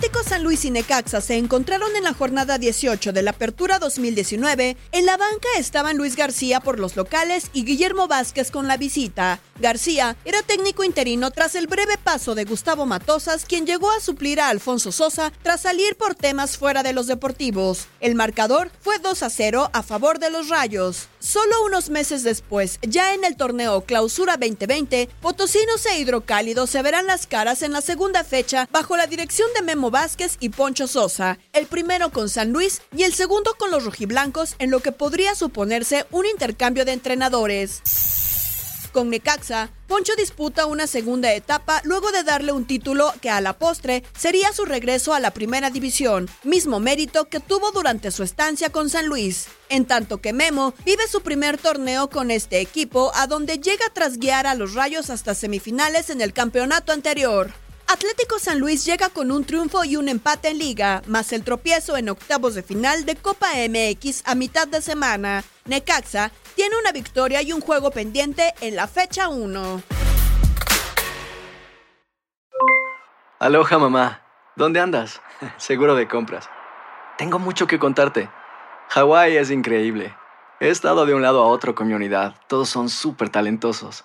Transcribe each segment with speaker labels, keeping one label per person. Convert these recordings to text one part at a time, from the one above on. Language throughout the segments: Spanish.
Speaker 1: Atlético San Luis y Necaxa se encontraron en la jornada 18 de la Apertura 2019, en la banca estaban Luis García por los locales y Guillermo Vázquez con la visita. García era técnico interino tras el breve paso de Gustavo Matosas, quien llegó a suplir a Alfonso Sosa tras salir por temas fuera de los deportivos. El marcador fue 2 a 0 a favor de los Rayos. Solo unos meses después, ya en el torneo Clausura 2020, Potosinos e Hidrocálidos se verán las caras en la segunda fecha bajo la dirección de Memo Vázquez y Poncho Sosa, el primero con San Luis y el segundo con los rojiblancos en lo que podría suponerse un intercambio de entrenadores. Con Necaxa, Poncho disputa una segunda etapa luego de darle un título que a la postre sería su regreso a la primera división, mismo mérito que tuvo durante su estancia con San Luis. En tanto que Memo vive su primer torneo con este equipo, a donde llega tras guiar a los Rayos hasta semifinales en el campeonato anterior. Atlético San Luis llega con un triunfo y un empate en liga, más el tropiezo en octavos de final de Copa MX a mitad de semana. Necaxa tiene una victoria y un juego pendiente en la fecha 1.
Speaker 2: Aloha mamá, ¿dónde andas? Seguro de compras. Tengo mucho que contarte. Hawái es increíble. He estado de un lado a otro con mi unidad. Todos son súper talentosos.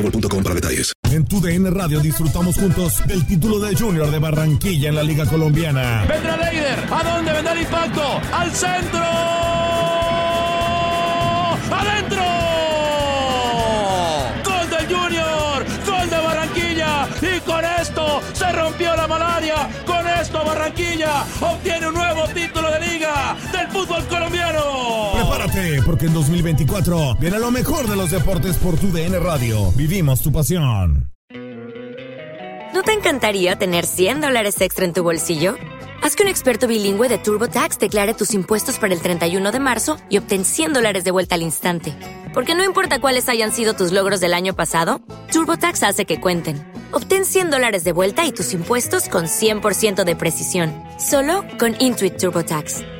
Speaker 3: boostmobile.com para detalles.
Speaker 4: En tu DN Radio disfrutamos juntos del título de Junior de Barranquilla en la Liga Colombiana.
Speaker 5: Vendrá Leider. ¿A dónde vendrá el impacto? ¡Al centro! ¡Adentro! ¡Gol del Junior! ¡Gol de Barranquilla! Y con esto se rompió la malaria. Con esto Barranquilla obtiene un nuevo
Speaker 4: en 2024 viene lo mejor de los deportes por tu DN Radio. Vivimos tu pasión.
Speaker 6: ¿No te encantaría tener 100 dólares extra en tu bolsillo? Haz que un experto bilingüe de TurboTax declare tus impuestos para el 31 de marzo y obtén 100 dólares de vuelta al instante. Porque no importa cuáles hayan sido tus logros del año pasado, TurboTax hace que cuenten. Obtén 100 dólares de vuelta y tus impuestos con 100% de precisión. Solo con Intuit TurboTax.